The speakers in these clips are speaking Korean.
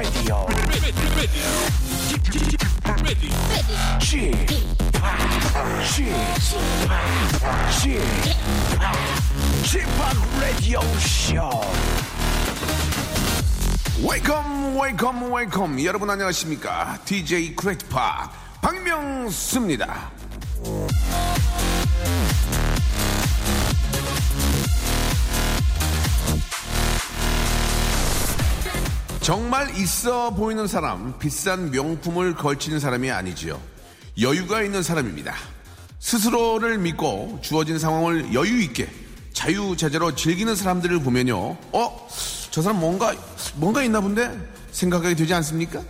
지팍 라디오 지팍 지팍 지팍 라디오 쇼 웨이컴 웨이컴 웨이컴 여러분 안녕하십니까 DJ 크레이트파 박명수입니다 정말 있어 보이는 사람, 비싼 명품을 걸치는 사람이 아니지요. 여유가 있는 사람입니다. 스스로를 믿고 주어진 상황을 여유 있게 자유자재로 즐기는 사람들을 보면요. 어? 저 사람 뭔가, 뭔가 있나 본데? 생각하게 되지 않습니까?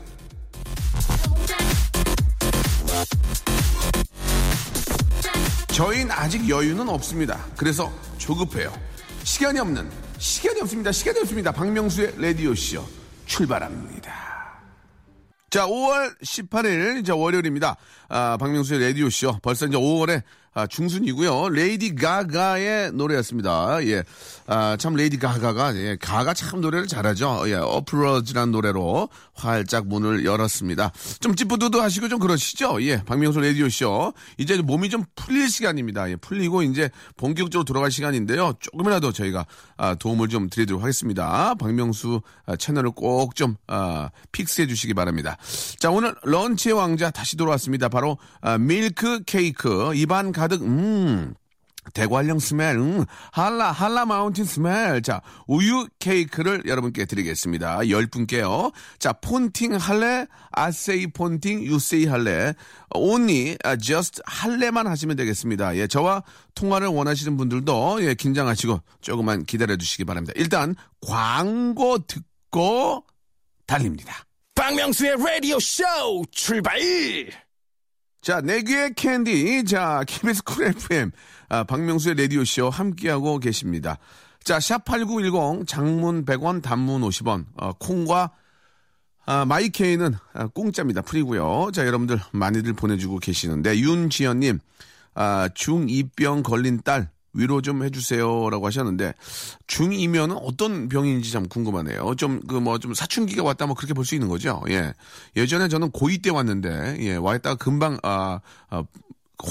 저희는 아직 여유는 없습니다. 그래서 조급해요. 시간이 없는, 시간이 없습니다. 시간이 없습니다. 박명수의 라디오쇼 출발합니다. 자, 5월 18일, 자, 월요일입니다. 아, 박명수의 라디오쇼. 벌써 이제 5월에 아, 중순이고요. 레이디 가가의 노래였습니다. 예. 아, 참 레이디 가가가 예, 가가 참 노래를 잘하죠. 예. Applause라는 노래로 활짝 문을 열었습니다. 좀 찌뿌두두 하시고 좀 그러시죠. 예. 박명수 라디오 쇼. 이제 몸이 좀 풀릴 시간입니다. 예. 풀리고 이제 본격적으로 돌아갈 시간인데요. 조금이라도 저희가 아, 도움을 좀 드리도록 하겠습니다. 박명수 아, 채널을 꼭좀 아, 픽스해 주시기 바랍니다. 자, 오늘 런치의 왕자 다시 돌아왔습니다. 바로 아, 밀크 케이크 입안 가득 음 대관령 스멜, 음, 한라, 한라 마운틴 스멜. 자, 우유 케이크를 여러분께 드리겠습니다. 열 분께요. 자, 폰팅 할래, I say 폰팅, you say 할래. only, just 할래만 하시면 되겠습니다. 예, 저와 통화를 원하시는 분들도, 예, 긴장하시고 조금만 기다려 주시기 바랍니다. 일단, 광고 듣고 달립니다. 박명수의 라디오 쇼 출발! 자, 내귀의 캔디. 자, KBS 쿨 FM. 아, 박명수의 라디오쇼 함께하고 계십니다. 자, 샵8910 장문 100원, 단문 50원. 어, 콩과 아, 마이케이는 아, 공짜입니다. 프리고요. 자, 여러분들 많이들 보내주고 계시는데 윤지연님, 아, 중2병 걸린 딸 위로 좀 해주세요라고 하셨는데 중2면은 어떤 병인지 참 궁금하네요. 좀그뭐좀 사춘기가 왔다 뭐 그렇게 볼 수 있는 거죠. 예. 예전에 저는 고2 때 왔는데 예, 와 있다가 금방 아, 아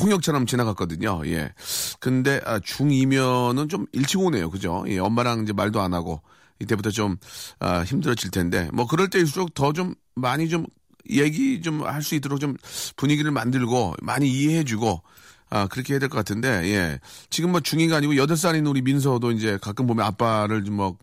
홍역처럼 지나갔거든요. 예. 근데 아, 중2면은 좀 일찍 오네요. 그죠? 예, 엄마랑 이제 말도 안 하고 이때부터 좀 아, 힘들어질 텐데 뭐 그럴 때일수록 더 좀 많이 좀 얘기 좀 할 수 있도록 좀 분위기를 만들고 많이 이해해주고 아, 그렇게 해야 될 것 같은데, 예. 지금 뭐 중2가 아니고 8살인 우리 민서도 이제 가끔 보면 아빠를 좀 뭐,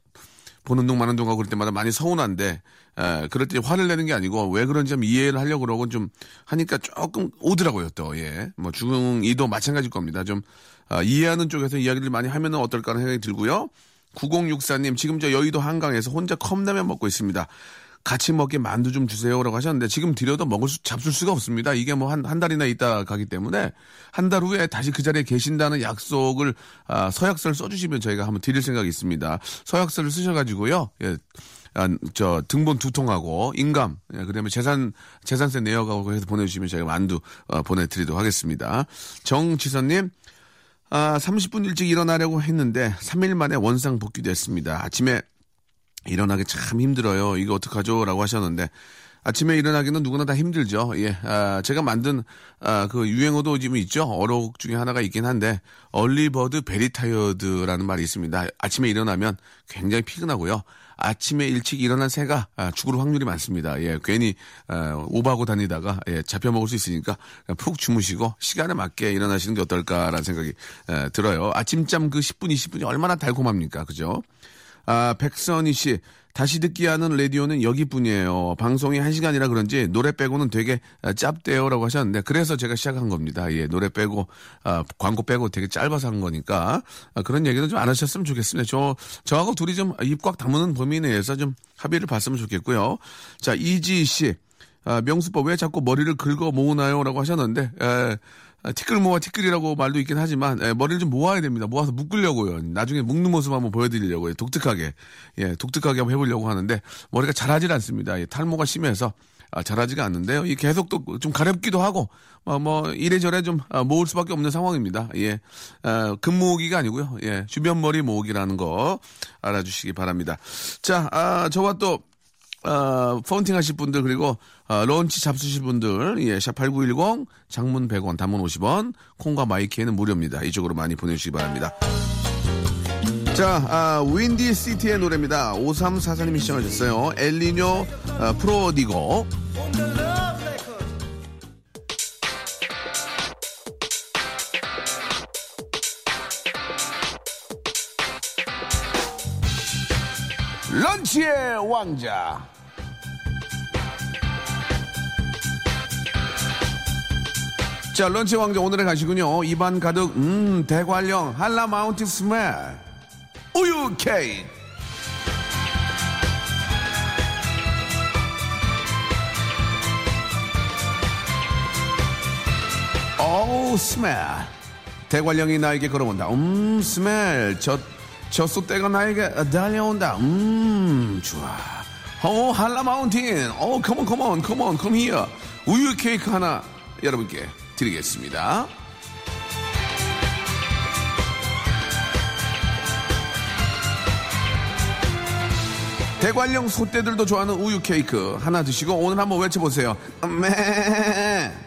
보는 둥 마는 둥 하고 그럴 때마다 많이 서운한데, 에, 그럴 때 화를 내는 게 아니고, 왜 그런지 좀 이해를 하려고 그러고 좀 하니까 조금 오더라고요, 또, 예. 뭐 중2도 마찬가지일 겁니다. 좀, 아, 이해하는 쪽에서 이야기를 많이 하면은 어떨까 하는 생각이 들고요. 9064님, 지금 저 여의도 한강에서 혼자 컵라면 먹고 있습니다. 같이 먹게 만두 좀 주세요라고 하셨는데 지금 드려도 먹을 수 잡술 수가 없습니다. 이게 뭐한한 달이나 있다 가기 때문에 한 달 후에 다시 그 자리에 계신다는 약속을 아, 서약서를 써주시면 저희가 한번 드릴 생각이 있습니다. 서약서를 쓰셔가지고요. 예. 아, 저 등본 두 통하고 인감 예, 그다음에 재산 재산세 내역하고 해서 보내주시면 저희가 만두 어, 보내드리도록 하겠습니다. 정지선님. 아, 30분 일찍 일어나려고 했는데 3일 만에 원상 복귀됐습니다. 아침에 일어나기 참 힘들어요. 이거 어떡하죠? 라고 하셨는데, 아침에 일어나기는 누구나 다 힘들죠. 예, 아, 제가 만든, 아, 그 유행어도 지금 있죠. 어록 중에 하나가 있긴 한데, early bird very tired라는 말이 있습니다. 아침에 일어나면 굉장히 피곤하고요. 아침에 일찍 일어난 새가 아, 죽을 확률이 많습니다. 예, 괜히 아, 오버하고 다니다가 예, 잡혀 먹을 수 있으니까 푹 주무시고 시간에 맞게 일어나시는 게 어떨까라는 생각이 에, 들어요. 아침잠 그 10분, 20분이 얼마나 달콤합니까, 그죠? 아, 백선희 씨. 다시 듣기 하는 라디오는 여기뿐이에요. 방송이 한 시간이라 그런지 노래 빼고는 되게 아, 짭대요라고 하셨는데 그래서 제가 시작한 겁니다. 예, 노래 빼고 아, 광고 빼고 되게 짧아서 한 거니까 아, 그런 얘기는 좀 안 하셨으면 좋겠습니다. 저 저하고 둘이 좀 입 꽉 다무는 범위 내에서 좀 합의를 봤으면 좋겠고요. 자 이지 씨, 아, 명수법 왜 자꾸 머리를 긁어 모으나요?라고 하셨는데. 에, 티끌 모아 티끌이라고 말도 있긴 하지만 예, 머리를 좀 모아야 됩니다. 모아서 묶으려고요. 나중에 묶는 모습 한번 보여드리려고요. 독특하게 예, 독특하게 한번 해보려고 하는데 머리가 자라질 않습니다. 예, 탈모가 심해서 아, 잘하지가 않는데요. 이 계속 또 좀 가렵기도 하고 뭐, 뭐 이래저래 좀 아, 모을 수밖에 없는 상황입니다. 예, 아, 금 모으기가 아니고요. 예, 주변 머리 모으기라는 거 알아주시기 바랍니다. 자, 아, 저와 또 어, 펀팅 하실 분들, 그리고, 어, 런치 잡수실 분들, 예, 샵8910, 장문 100원, 단문 50원, 콩과 마이키에는 무료입니다. 이쪽으로 많이 보내주시기 바랍니다. 자, 아, 윈디 시티의 노래입니다. 5344님이 시청하셨어요. 엘리뇨, 아, 프로디고. 런치의 왕자. 자, 런치 왕자 오늘의 가시군요. 입안 가득, 음, 대관령, 한라 마운틴 스멜. 우유 케이크. 어우, 스멜. 대관령이 나에게 걸어온다. 음, 스멜. 저, 젖소떼가 나에게 달려온다. 음, 좋아. 어, 한라 마운틴. 어, 컴온, 컴온, 컴온, 컴 히어. 우유 케이크 하나 여러분께 드리겠습니다. 대관령 소떼들도 좋아하는 우유 케이크 하나 드시고 오늘 한번 외쳐보세요. 매.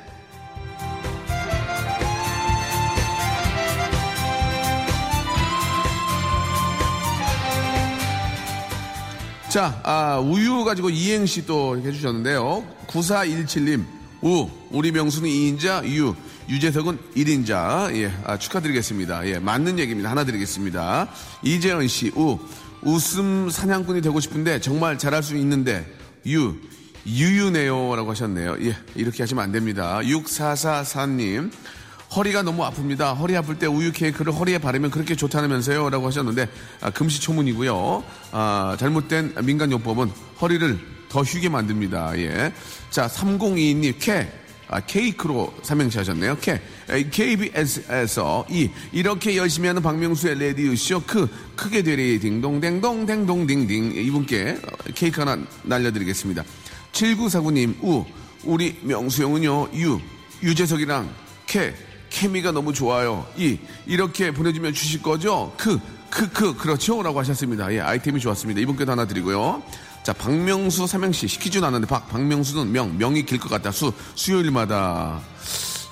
자, 아, 우유 가지고 이행시 또 이렇게 해주셨는데요. 9417님, 우, 우리 명수는 2인자, 유, 유재석은 1인자. 예, 아, 축하드리겠습니다. 예, 맞는 얘기입니다. 하나 드리겠습니다. 이재현 씨, 우, 웃음 사냥꾼이 되고 싶은데 정말 잘할 수 있는데, 유, 유유네요. 라고 하셨네요. 예, 이렇게 하시면 안 됩니다. 6444님, 허리가 너무 아픕니다. 허리 아플 때 우유 케이크를 허리에 바르면 그렇게 좋다면서요? 라고 하셨는데, 아, 금시초문이고요. 아, 잘못된 민간요법은 허리를 더 휘게 만듭니다. 예. 자, 3022님, 케. 아, 케이크로 삼행시 하셨네요. 케. KBS에서 이 이렇게 열심히 하는 박명수의 라디오쇼 크 크게 되리 딩동댕동 댕동딩딩 이분께 케이크 하나 날려드리겠습니다. 7949님 우 우리 명수 형은요 유 유재석이랑 케 케미가 너무 좋아요. 이 이렇게 보내주면 주실 거죠? 크 크크 그렇죠 라고 하셨습니다. 예 아이템이 좋았습니다. 이분께도 하나 드리고요. 자, 박명수 삼행시 시키지는 않았는데 박, 박명수는 명, 명이 길 것 같다. 수, 수요일마다.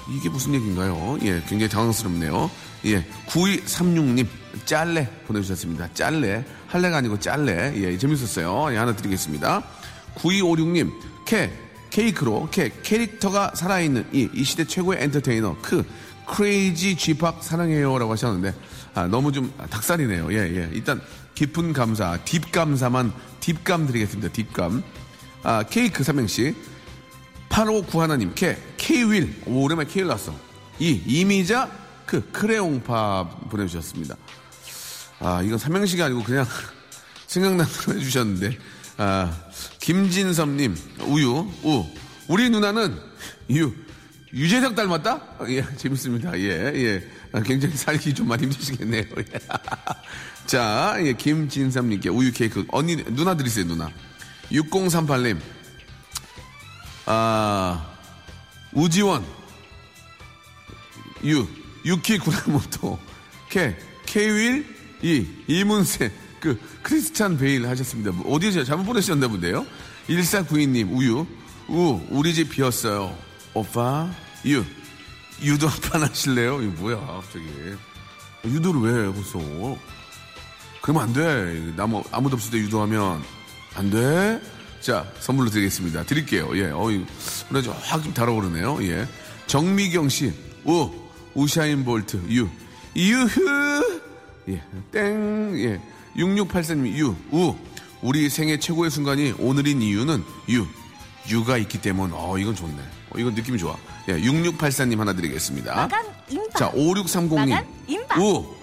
이게 무슨 얘기인가요? 예, 굉장히 당황스럽네요. 예, 9236님, 짤레 보내주셨습니다. 짤레. 할래가 아니고 짤레. 예, 재밌었어요. 예, 하나 드리겠습니다. 9256님, 케, 케이크로, 케, 캐릭터가 살아있는 이, 이 시대 최고의 엔터테이너, 크, crazy 쥐팍 사랑해요. 라고 하셨는데, 아, 너무 좀 닭살이네요. 예, 예. 일단, 깊은 감사, deep 감사만 deep감 드리겠습니다. deep감. 아, 케이크 삼행시. 859 하나님, 케, 케이윌. 오, 오랜만에 케이윌 났어. 이, 이미자, 그, 크레용팝 보내주셨습니다. 아, 이건 삼행시가 아니고 그냥 생각난 대로 해주셨는데. 아, 김진섭님, 우유, 우. 우리 누나는 유, 유재석 닮았다? 예, 재밌습니다. 예, 예. 아, 굉장히 살기 좀 많이 힘드시겠네요. 예. 자, 예, 김진삼님께 우유 케이크. 언니, 누나 드리세요, 누나. 6038님. 아, 우지원. 유, 유키 구나모토. 케, 케윌, 이, 이문세. 그, 크리스찬 베일 하셨습니다. 뭐, 어디서 잘못 보내셨나 본데요? 1492님, 우유. 우, 우리 집 비었어요. 오빠, 유. 유도 한판 하실래요? 이거 뭐야, 갑자기. 유도를 왜 벌써? 그러면 안 돼. 아무, 아무도 없을 때 유도하면 안 돼. 자, 선물로 드리겠습니다. 드릴게요. 예, 어이, 오늘 좀확좀 달아오르네요. 예. 정미경 씨, 우, 우샤인 볼트, 유. 유흐! 예, 땡, 예. 6684님, 유, 우. 우리 생애 최고의 순간이 오늘인 이유는 유. 유가 있기 때문, 어, 이건 좋네. 어, 이건 느낌이 좋아. 예, 6684님 하나 드리겠습니다. 마감 임박. 자, 5630님. 마감 임박. 우.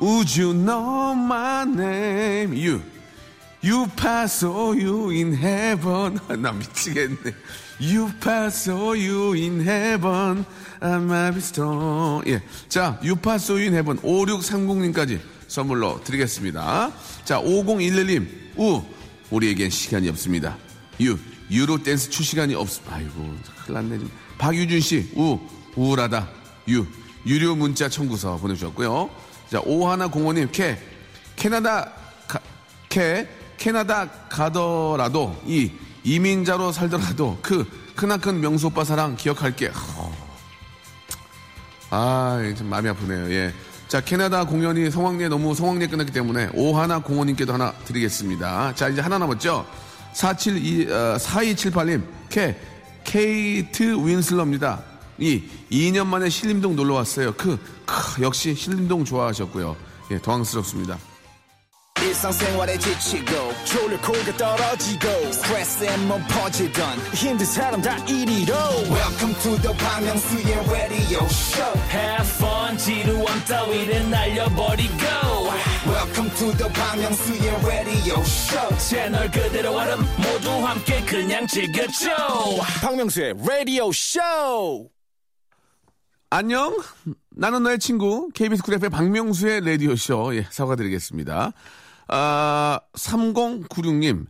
Would you know my name? You. You pass so you in heaven. 나 미치겠네. You pass so you in heaven. I might be strong. 예. 자, You pass so you in heaven. 5630님까지 선물로 드리겠습니다. 자, 5011님. 우. 우리에겐 시간이 없습니다. 유. 유로 댄스 출 시간이 없, 아이고, 큰일 났네. 좀. 박유준 씨, 우, 우울하다. 유, 유료 문자 청구서 보내주셨고요. 자, 오하나 공원님, 캐, 캐나다, 가, 캐, 캐나다 가더라도 이 이민자로 살더라도 그 크나큰 명수 오빠 사랑 기억할게. 아, 좀 마음이 아프네요. 예. 자, 캐나다 공연이 성황리에 너무 성황리에 끝났기 때문에 오하나 공원님께도 하나 드리겠습니다. 자, 이제 하나 남았죠? 472, 어, 4278님, 케, 케이트 윈슬러입니다. 이 2년 만에 신림동 놀러 왔어요. 그, 크, 역시 신림동 좋아하셨고요. 예, 당황스럽습니다. 지치고, 떨어지고, 퍼지던, welcome to the Bang Myung-soo's radio show Have fun 지루함 따위를 날려버리고 welcome to the Myung-soo's radio show 채널 그대로 얼음 모두 함께 그냥 즐겨줘 박명수의 라디오 쇼 안녕. 나는 너의 친구 KBS 쿨 FM 박명수의 라디오 쇼 예, 사과드리겠습니다. 아, 3096님.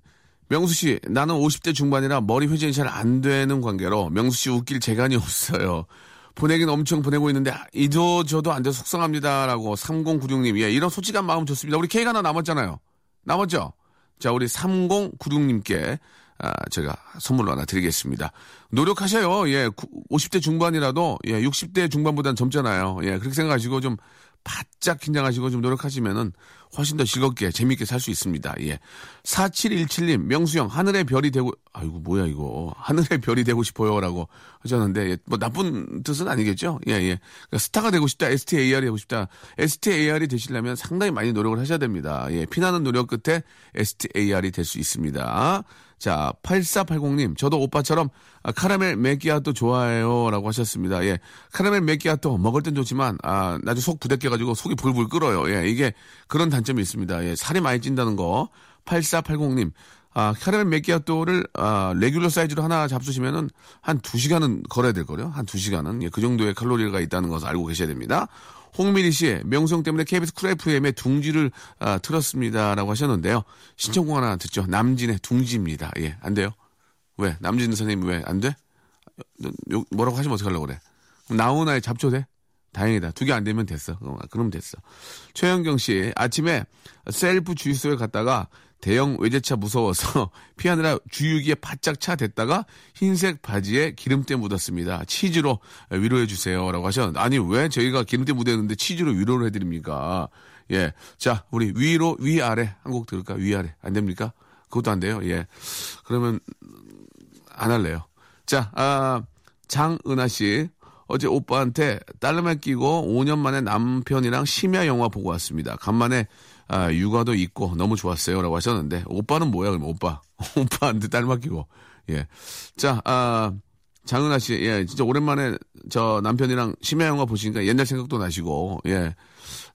명수 씨, 나는 50대 중반이라 머리 회전이 잘 안 되는 관계로 명수 씨 웃길 재간이 없어요. 보내긴 엄청 보내고 있는데 이도 저도 안 돼서 속상합니다라고 3096님. 예, 이런 솔직한 마음 좋습니다. 우리 케이크가 하나 남았잖아요. 남았죠? 자, 우리 3096님께 아, 제가 선물로 하나 드리겠습니다. 노력하셔요. 예, 50대 중반이라도, 예, 60대 중반보다는 젊잖아요. 예, 그렇게 생각하시고 좀 바짝 긴장하시고 좀 노력하시면은 훨씬 더 즐겁게, 재밌게 살 수 있습니다. 예. 4717님, 명수형, 하늘의 별이 되고, 아이고, 뭐야, 이거. 하늘의 별이 되고 싶어요. 라고 하셨는데, 예, 뭐 나쁜 뜻은 아니겠죠? 예, 예. 그러니까 스타가 되고 싶다, STAR이 되고 싶다. STAR이 되시려면 상당히 많이 노력을 하셔야 됩니다. 예, 피나는 노력 끝에 STAR이 될 수 있습니다. 자, 8480님, 저도 오빠처럼 아, 카라멜 맥기아또 좋아해요. 라고 하셨습니다. 예. 카라멜 맥기아또 먹을 땐 좋지만, 아, 나중에 속 부대껴가지고 속이 불불 끓어요. 예. 이게 그런 단점이 있습니다. 예. 살이 많이 찐다는 거. 8480님, 아, 카라멜 맥기아또를, 아, 레귤러 사이즈로 하나 잡수시면은 한 2시간은 걸어야 될 거요. 한 2시간은. 예. 그 정도의 칼로리가 있다는 것을 알고 계셔야 됩니다. 홍미리 씨, 명성 때문에 KBS 쿨 FM에 둥지를 아, 틀었습니다라고 하셨는데요. 신청곡 하나 듣죠. 남진의 둥지입니다. 예, 안 돼요? 왜? 남진 선생님 왜 안 돼? 뭐라고 하시면 어떡하려고 그래? 나훈아의 잡초 돼? 다행이다. 두 개 안 되면 됐어. 어, 그럼 됐어. 최현경 씨, 아침에 셀프 주유소에 갔다가 대형 외제차 무서워서 피하느라 주유기에 바짝 차 댔다가 흰색 바지에 기름때 묻었습니다. 치즈로 위로해 주세요라고 하셨는데 아니 왜 저희가 기름때 묻었는데 치즈로 위로를 해드립니까? 예, 자 우리 위로 위 아래 한 곡 들을까? 위 아래 안 됩니까? 그것도 안 돼요. 예, 그러면 안 할래요. 자, 아, 장은하 씨. 어제 오빠한테 딸내미 끼고 5년 만에 남편이랑 심야 영화 보고 왔습니다. 간만에 아, 육아도 있고 너무 좋았어요. 라고 하셨는데, 오빠는 뭐야, 그러면 오빠. 오빠한테 딸 맡기고. 예. 자, 아, 장은하 씨, 예, 진짜 오랜만에 저 남편이랑 심야 영화 보시니까 옛날 생각도 나시고, 예.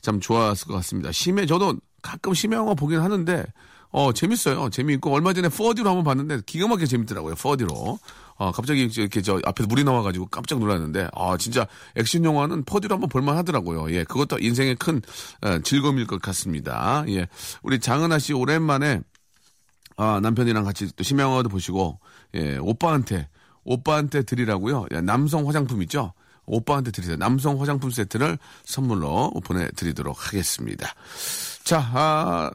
참 좋았을 것 같습니다. 심야, 저도 가끔 심야 영화 보긴 하는데, 어, 재밌어요. 재미있고, 얼마 전에 4D로 한번 봤는데, 기가 막히게 재밌더라고요. 4D로. 어, 갑자기 이렇게 저 앞에서 물이 나와가지고 깜짝 놀랐는데, 아, 진짜 액션 영화는 4D로 한번 볼만 하더라고요. 예, 그것도 인생의 큰 어, 즐거움일 것 같습니다. 예. 우리 장은하 씨 오랜만에, 아, 남편이랑 같이 또 심야 영화도 보시고, 예, 오빠한테, 오빠한테 드리라고요. 예, 남성 화장품 있죠? 오빠한테 드리세요. 남성 화장품 세트를 선물로 보내드리도록 하겠습니다. 자, 아,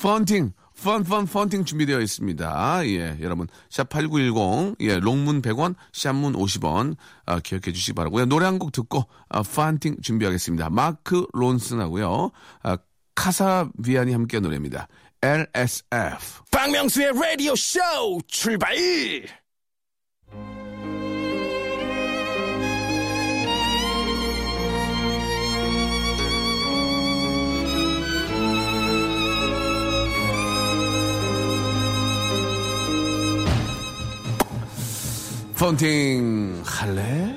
펀팅, 펀, 펀, 펀팅 준비되어 있습니다. 예, 여러분, 샵 8910, 예, 롱문 100원, 샵문 50원, 아, 기억해 주시기 바라고요 노래 한 곡 듣고, 아, 펀팅 준비하겠습니다. 마크 론슨하고요, 아, 카사비안이 함께 노래입니다. LSF. 박명수의 라디오 쇼 출발 펀팅 할래?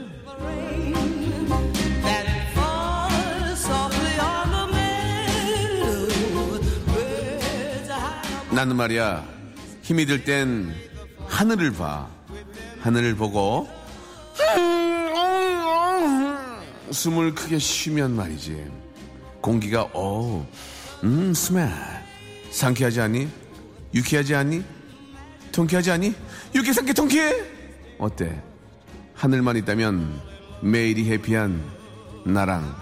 나는 말이야 힘이 들 땐 하늘을 봐. 하늘을 보고 숨을 크게 쉬면 말이지. 공기가 어음 스멜. 상쾌하지 않니? 유쾌하지 않니? 통쾌하지 않니? 유쾌 상쾌 통쾌 어때 하늘만 있다면 매일이 해피한 나랑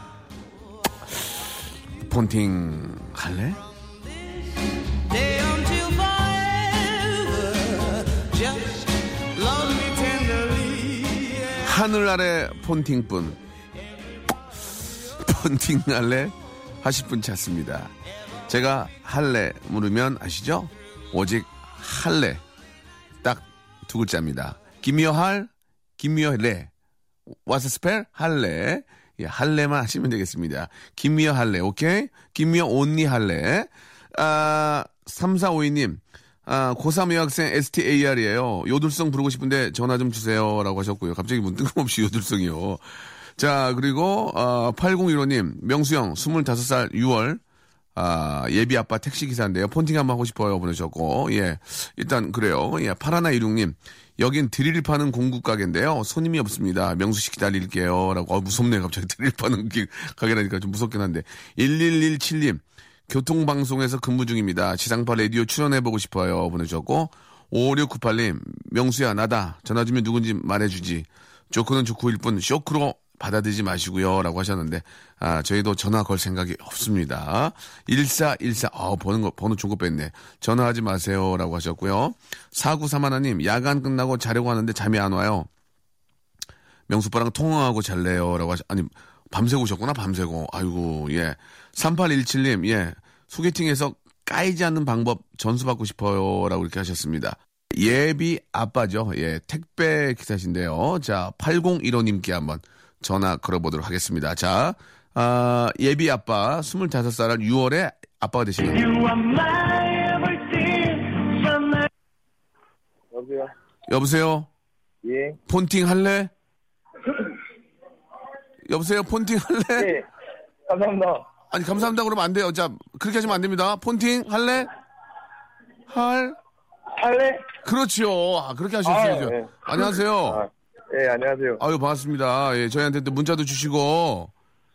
폰팅 할래? 하늘 아래 폰팅뿐 폰팅 할래 하실 분 찾습니다. 제가 할래 물으면 아시죠? 오직 할래 딱 두 글자입니다. 김미어 할, 김미어 레. 와서 스펠 할래. 예, 할래만 하시면 되겠습니다. 김미어 할래, 오케이? 김미어 온리 할래. 아, 3452님. 아, 고3 여학생 STAR이에요. 요들성 부르고 싶은데 전화 좀 주세요. 라고 하셨고요. 갑자기 문 뜬금없이 요들성이요. 자, 그리고, 어, 8015님. 명수형, 25살 6월. 아, 예비 아빠 택시기사인데요. 폰팅 한번 하고 싶어요. 보내셨고. 예. 일단, 그래요. 예. 파라나 이륙님. 여긴 드릴 파는 공구 가게인데요. 손님이 없습니다. 명수 씨 기다릴게요. 라고. 어, 무섭네요. 갑자기 드릴 파는 기- 가게라니까 좀 무섭긴 한데. 1117님. 교통방송에서 근무 중입니다. 지상파 라디오 출연해보고 싶어요. 보내주셨고. 5698님. 명수야, 나다. 전화 주면 누군지 말해주지. 조크는 조크일 뿐 쇼크로 받아들이지 마시고요. 라고 하셨는데, 아, 저희도 전화 걸 생각이 없습니다. 1414, 아, 번호, 거- 번호 중고 뺐네. 전화하지 마세요. 라고 하셨고요. 4931님, 야간 끝나고 자려고 하는데 잠이 안 와요. 명수빠랑 통화하고 잘래요. 라고 하셨, 아니, 밤새고 오셨구나, 밤새고. 아이고, 예. 3817님, 예. 소개팅에서 까이지 않는 방법 전수받고 싶어요. 라고 이렇게 하셨습니다. 예비 아빠죠. 예. 택배 기사신데요. 자, 8015님께 한번 전화 걸어보도록 하겠습니다. 자, 아, 예비 아빠 25살 6월에 아빠가 되시는 여보세요? 여보세요? 예. 폰팅 할래? 여보세요? 폰팅 할래? 네. 감사합니다. 아니 감사합니다 그러면 안 돼요. 자 그렇게 하시면 안 됩니다. 폰팅 할래? 할? 할래? 그렇죠. 아, 그렇게 하셨어야죠. 아, 네. 안녕하세요. 아, 예, 안녕하세요. 아유 반갑습니다. 예, 저희한테 또 문자도 주시고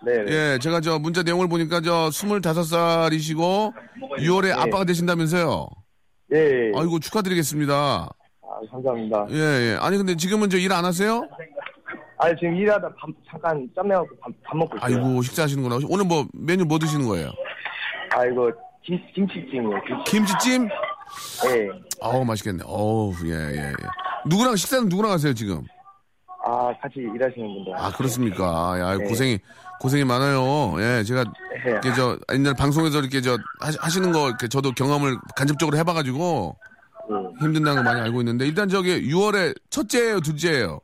네, 네. 예, 제가 저 문자 내용을 보니까 저 25살이시고 6월에 아빠가 되신다면서요. 예, 예. 아이고 축하드리겠습니다. 아, 감사합니다. 예, 예. 아니 근데 지금은 저 일 안 하세요? 아, 지금 일하다 밥, 잠깐 짬내갖고 밥, 밥 먹고 있어요. 아이고 식사하시는구나. 오늘 뭐 메뉴 뭐 드시는 거예요? 아, 이거 김, 김치찜이에요, 김치. 김치 찜? 예. 아우 맛있겠네. 어우 예, 예, 예. 누구랑 식사는 누구랑 하세요 지금? 아, 같이 일하시는 분들. 아 그렇습니까? 야 네. 고생이 고생이 많아요. 예, 제가 예. 이렇게 저 옛날 방송에서 이렇게 저 하시- 하시는 거 이렇게 저도 경험을 간접적으로 해봐가지고 예. 힘든다는 거 많이 알고 있는데 일단 저기 6월에 첫째예요, 둘째예요.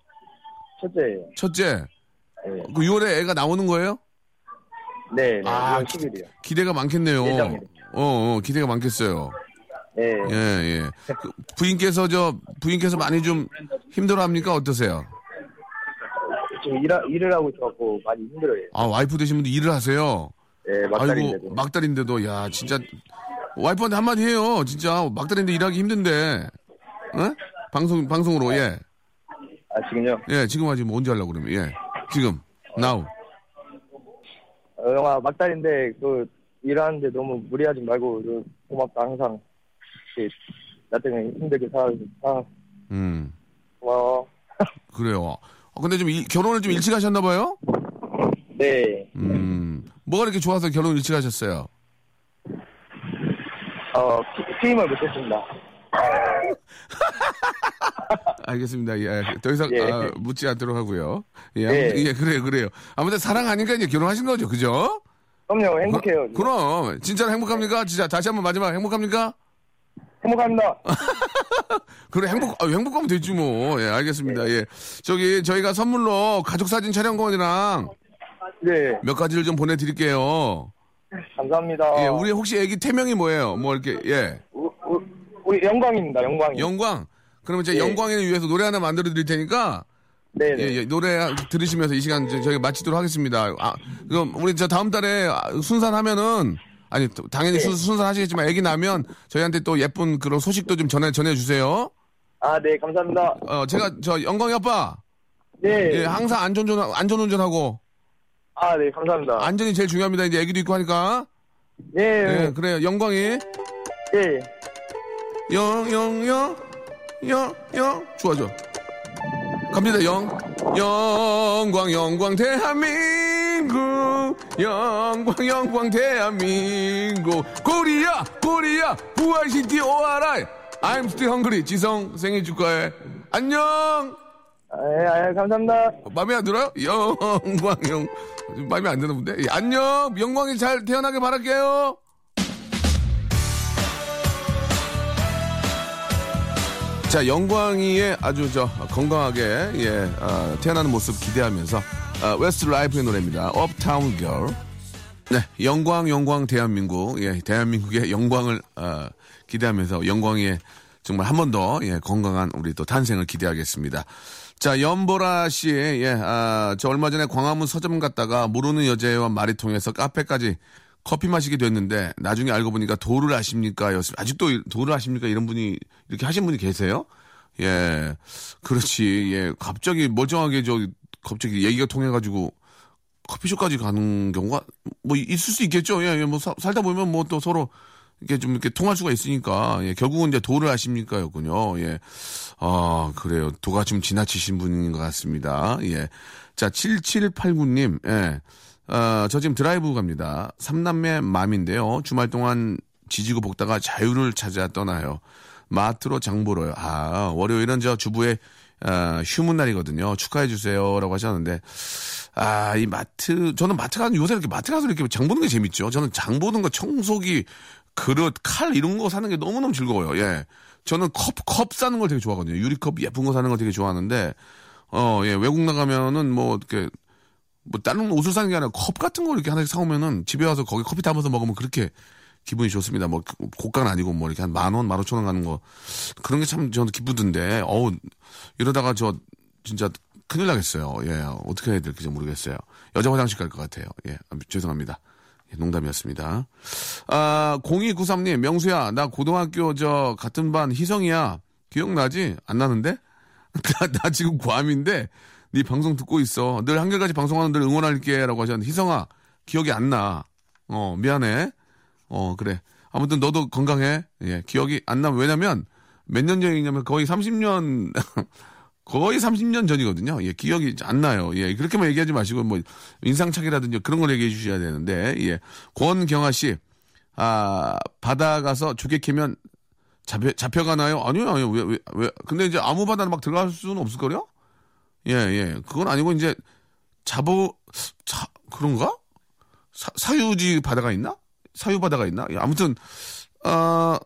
첫째예요. 첫째. 예. 그 6월에 애가 나오는 거예요? 네, 네. 아, 6월 10일이요. 기대가 많겠네요. 예정이요. 어, 어, 기대가 많겠어요. 예. 예, 예. 그 부인께서 저 부인께서 많이 좀 힘들어 합니까? 어떠세요? 지금 일, 일을 하고 있어갖고 많이 힘들어요. 아 와이프 되신 분도 일을 하세요. 예, 막달인데도. 아이고 막달인데도 야 진짜 와이프한테 한마디 해요. 진짜 막달인데 일하기 힘든데. 어? 방송 방송으로 예. 아, 지금요? 예, 지금 하지 뭐 언제 하려고 그러면 예. 지금 now. 어, 영화 막달인데, 그, 일하는데 너무 무리하지 말고, 그, 고맙다, 항상. 이렇게, 나 때문에 힘들게 살아줘서. 아, 음. 고마워. 그래요. 어, 근데 좀 일- 결혼을 좀 일찍 하셨나 봐요? 네. 음. 뭐가 이렇게 좋아서 결혼 일찍 하셨어요? 어, 피- 피임을 못했습니다. 알겠습니다. 예. 더 이상 예. 아, 묻지 않도록 하고요. 예, 예. 예, 그래요, 그래요. 아무튼 사랑하니까 이제 결혼하신 거죠, 그죠? 그럼요, 행복해요. 그, 럼 진짜로 행복합니까? 진짜 다시 한번 마지막 행복합니까? 행복합니다. 그래 행복 아, 행복하면 되지 뭐. 예, 알겠습니다. 예. 저기 저희가 선물로 가족 사진 촬영권이랑 네, 몇 가지를 좀 보내 드릴게요. 감사합니다. 예, 우리 혹시 애기 태명이 뭐예요? 뭐 이렇게 예. 우, 우, 우리 영광입니다, 영광이. 영광. 그러면 제가 예. 영광이를 위해서 노래 하나 만들어 드릴 테니까 네네. 예, 예, 노래 들으시면서 이 시간 저- 저희가 마치도록 하겠습니다. 아, 그럼 우리 저 다음 달에 아, 순산하면은 아니 또 당연히 순, 순산하시겠지만 애기 나면 저희한테 또 예쁜 그런 소식도 좀 전해 전해 주세요. 아, 네, 감사합니다. 어, 제가 저 영광이 아빠 네. 예, 항상 안전운전 안전운전하고 아, 네, 감사합니다. 안전이 제일 중요합니다. 이제 애기도 있고 하니까. 네, 예, 그래요. 영광이 네. 영 영 영 영 영 좋아 좋아. 갑니다. 영 영광 영광 대한민국 영광 영광 대한민국 코리아 코리아 부활시티 오아라 I'm still hungry. 지성 생일 축하해. 안녕. 예, 아, 예, 감사합니다. 마음에 안 들어요? 영광 영 마음에 안 드는 분데 예, 안녕 영광이 잘 태어나게 바랄게요 자 영광이의 아주 저 건강하게 예 아, 태어나는 모습 기대하면서 아, 웨스트 라이프의 노래입니다 Uptown Girl 네, 영광, 영광, 대한민국. 예, 대한민국의 영광을, 아, 기대하면서 영광의 정말 한 번 더, 예, 건강한 우리 또 탄생을 기대하겠습니다. 자, 연보라 씨, 예, 아, 저 얼마 전에 광화문 서점 갔다가 모르는 여자와 말이 통해서 카페까지 커피 마시게 됐는데 나중에 알고 보니까 도를 아십니까? 아직도 이- 도를 아십니까? 이런 분이 이렇게 하신 분이 계세요? 예, 그렇지. 예, 갑자기 멀쩡하게 저, 갑자기 얘기가 통해가지고 커피숍까지 가는 경우가 뭐 있을 수 있겠죠. 예, 예, 뭐 사- 살다 보면 뭐 또 서로 이렇게 좀 이렇게 통할 수가 있으니까 예, 결국은 이제 도를 하십니까였군요. 예, 아 그래요. 도가 좀 지나치신 분인 것 같습니다. 예, 자 7789님, 예, 아, 저 지금 드라이브 갑니다. 삼남매 맘인데요. 주말 동안 지지고 볶다가 자유를 찾아 떠나요. 마트로 장보러요. 아 월요일은 저 주부의 아, 휴문 날이거든요. 축하해 주세요라고 하셨는데 아, 이 마트, 저는 마트 가는 요새 이렇게 마트 가서 이렇게 장 보는 게 재밌죠. 저는 장 보는 거 청소기, 그릇, 칼 이런 거 사는 게 너무너무 즐거워요. 예. 저는 컵, 컵 사는 걸 되게 좋아하거든요. 유리컵 예쁜 거 사는 걸 되게 좋아하는데, 어, 예, 외국 나가면은 뭐, 이렇게, 뭐, 다른 옷을 사는 게 아니라 컵 같은 걸 이렇게 하나씩 사오면은 집에 와서 거기 커피 타면서 먹으면 그렇게 기분이 좋습니다. 뭐, 고가는 아니고 뭐, 이렇게 한 만 원, 만 오천 원 가는 거. 그런 게 참 저는 기쁘던데, 어우, 이러다가 저, 진짜 큰일 나겠어요. 예, 어떻게 해야 될지 모르겠어요. 여자 화장실 갈 것 같아요. 예, 아, 죄송합니다. 예, 농담이었습니다. 아, 0293님, 명수야, 나 고등학교 저 같은 반 희성이야. 기억나지? 안 나는데? 나, 나 지금 고3인데, 네 방송 듣고 있어. 늘 한결같이 방송하는 늘 응원할게. 라고 하셨는데, 희성아, 기억이 안 나. 어, 미안해. 어, 그래. 아무튼 너도 건강해. 예, 기억이 안 나면, 왜냐면, 몇 년 전이냐면 거의 30년, 거의 30년 전이거든요. 예, 기억이 안 나요. 예, 그렇게만 얘기하지 마시고, 뭐, 인상착이라든지 그런 걸 얘기해 주셔야 되는데, 예. 권경아 씨, 아, 바다 가서 조개 캐면 잡혀, 잡혀가나요? 아니요, 아니요. 왜, 왜, 왜. 근데 이제 아무 바다나 막 들어갈 수는 없을걸요? 예, 예. 그건 아니고 이제 잡어, 자, 그런가? 사, 사유지 바다가 있나? 사유 바다가 있나? 예, 아무튼, 아,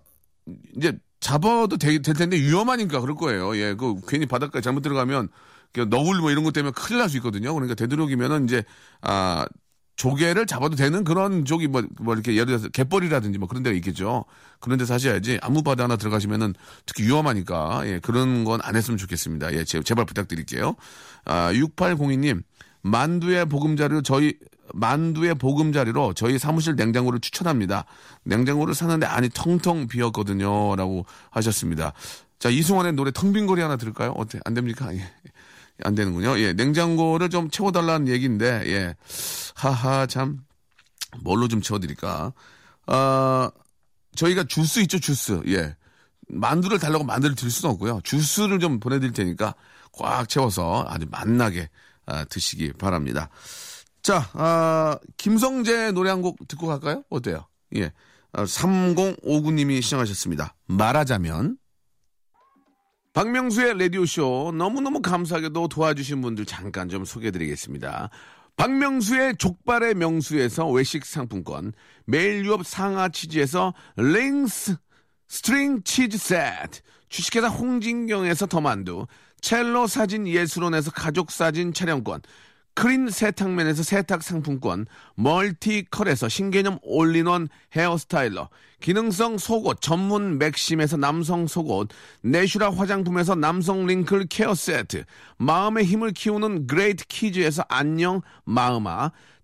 이제 잡아도 되, 될 텐데 위험하니까 그럴 거예요. 예, 그 괜히 바닷가에 잘못 들어가면 그 너울 뭐 이런 것 때문에 큰일 날 수 있거든요. 그러니까 되도록이면은 이제 아 조개를 잡아도 되는 그런 저기 뭐, 뭐 이렇게 예를 들어서 갯벌이라든지 뭐 그런 데가 있겠죠. 그런 데서 하셔야지 아무 바다 하나 들어가시면은 특히 위험하니까 예, 그런 건 안 했으면 좋겠습니다. 예, 제, 제발 부탁드릴게요. 아, 6802님 만두의 보금자리로 저희 만두의 보금자리로 저희 사무실 냉장고를 추천합니다. 냉장고를 사는데 안이 텅텅 비었거든요. 라고 하셨습니다. 자, 이승환의 노래 텅빈 거리 하나 들을까요? 어때? 안 됩니까? 예. 안 되는군요. 예, 냉장고를 좀 채워달라는 얘기인데, 예. 하하, 참. 뭘로 좀 채워드릴까? 아, 저희가 주스 있죠, 주스. 예. 만두를 달라고 만두를 드릴 수는 없고요. 주스를 좀 보내드릴 테니까 꽉 채워서 아주 맛나게 아, 드시기 바랍니다. 자, 아, 김성재 노래 한 곡 듣고 갈까요? 어때요? 예. 아, 3059님이 시청하셨습니다. 말하자면. 박명수의 라디오쇼 너무너무 감사하게도 도와주신 분들 잠깐 좀 소개해드리겠습니다. 박명수의 족발의 명수에서 외식 상품권, 매일 유업 상하 치즈에서 링스 string 치즈 세트, 주식회사 홍진경에서 더만두, 첼로 사진 예술원에서 가족 사진 촬영권, 크린 세탁면에서 세탁 상품권, 멀티컬에서 신개념 all-in-one hair styler, 기능성 속옷 전문 맥심에서 남성 속옷, 내슈라 화장품에서 남성 wrinkle care 세트, 마음의 힘을 키우는 그레이트 키즈에서 안녕 마음아,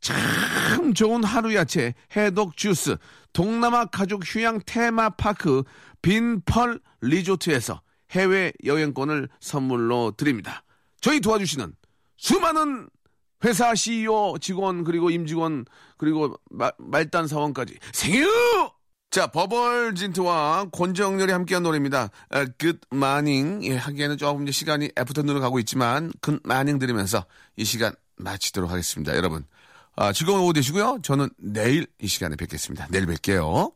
참 좋은 하루 야채 해독 주스 동남아 가족 휴양 테마파크 빈펄 리조트에서 해외 여행권을 선물로 드립니다. 저희 도와주시는 수많은 회사 CEO, 직원, 그리고 임직원, 그리고 마- 말단 사원까지 생유! 자, 버벌진트와 권정열이 함께한 노래입니다. 어, Good Morning. 예, 하기에는 조금 이제 시간이 afternoon을 가고 있지만, Morning 들으면서 이 시간 마치도록 하겠습니다. 여러분, 아, 즐거운 오후 되시고요. 저는 내일 이 시간에 뵙겠습니다. 내일 뵐게요.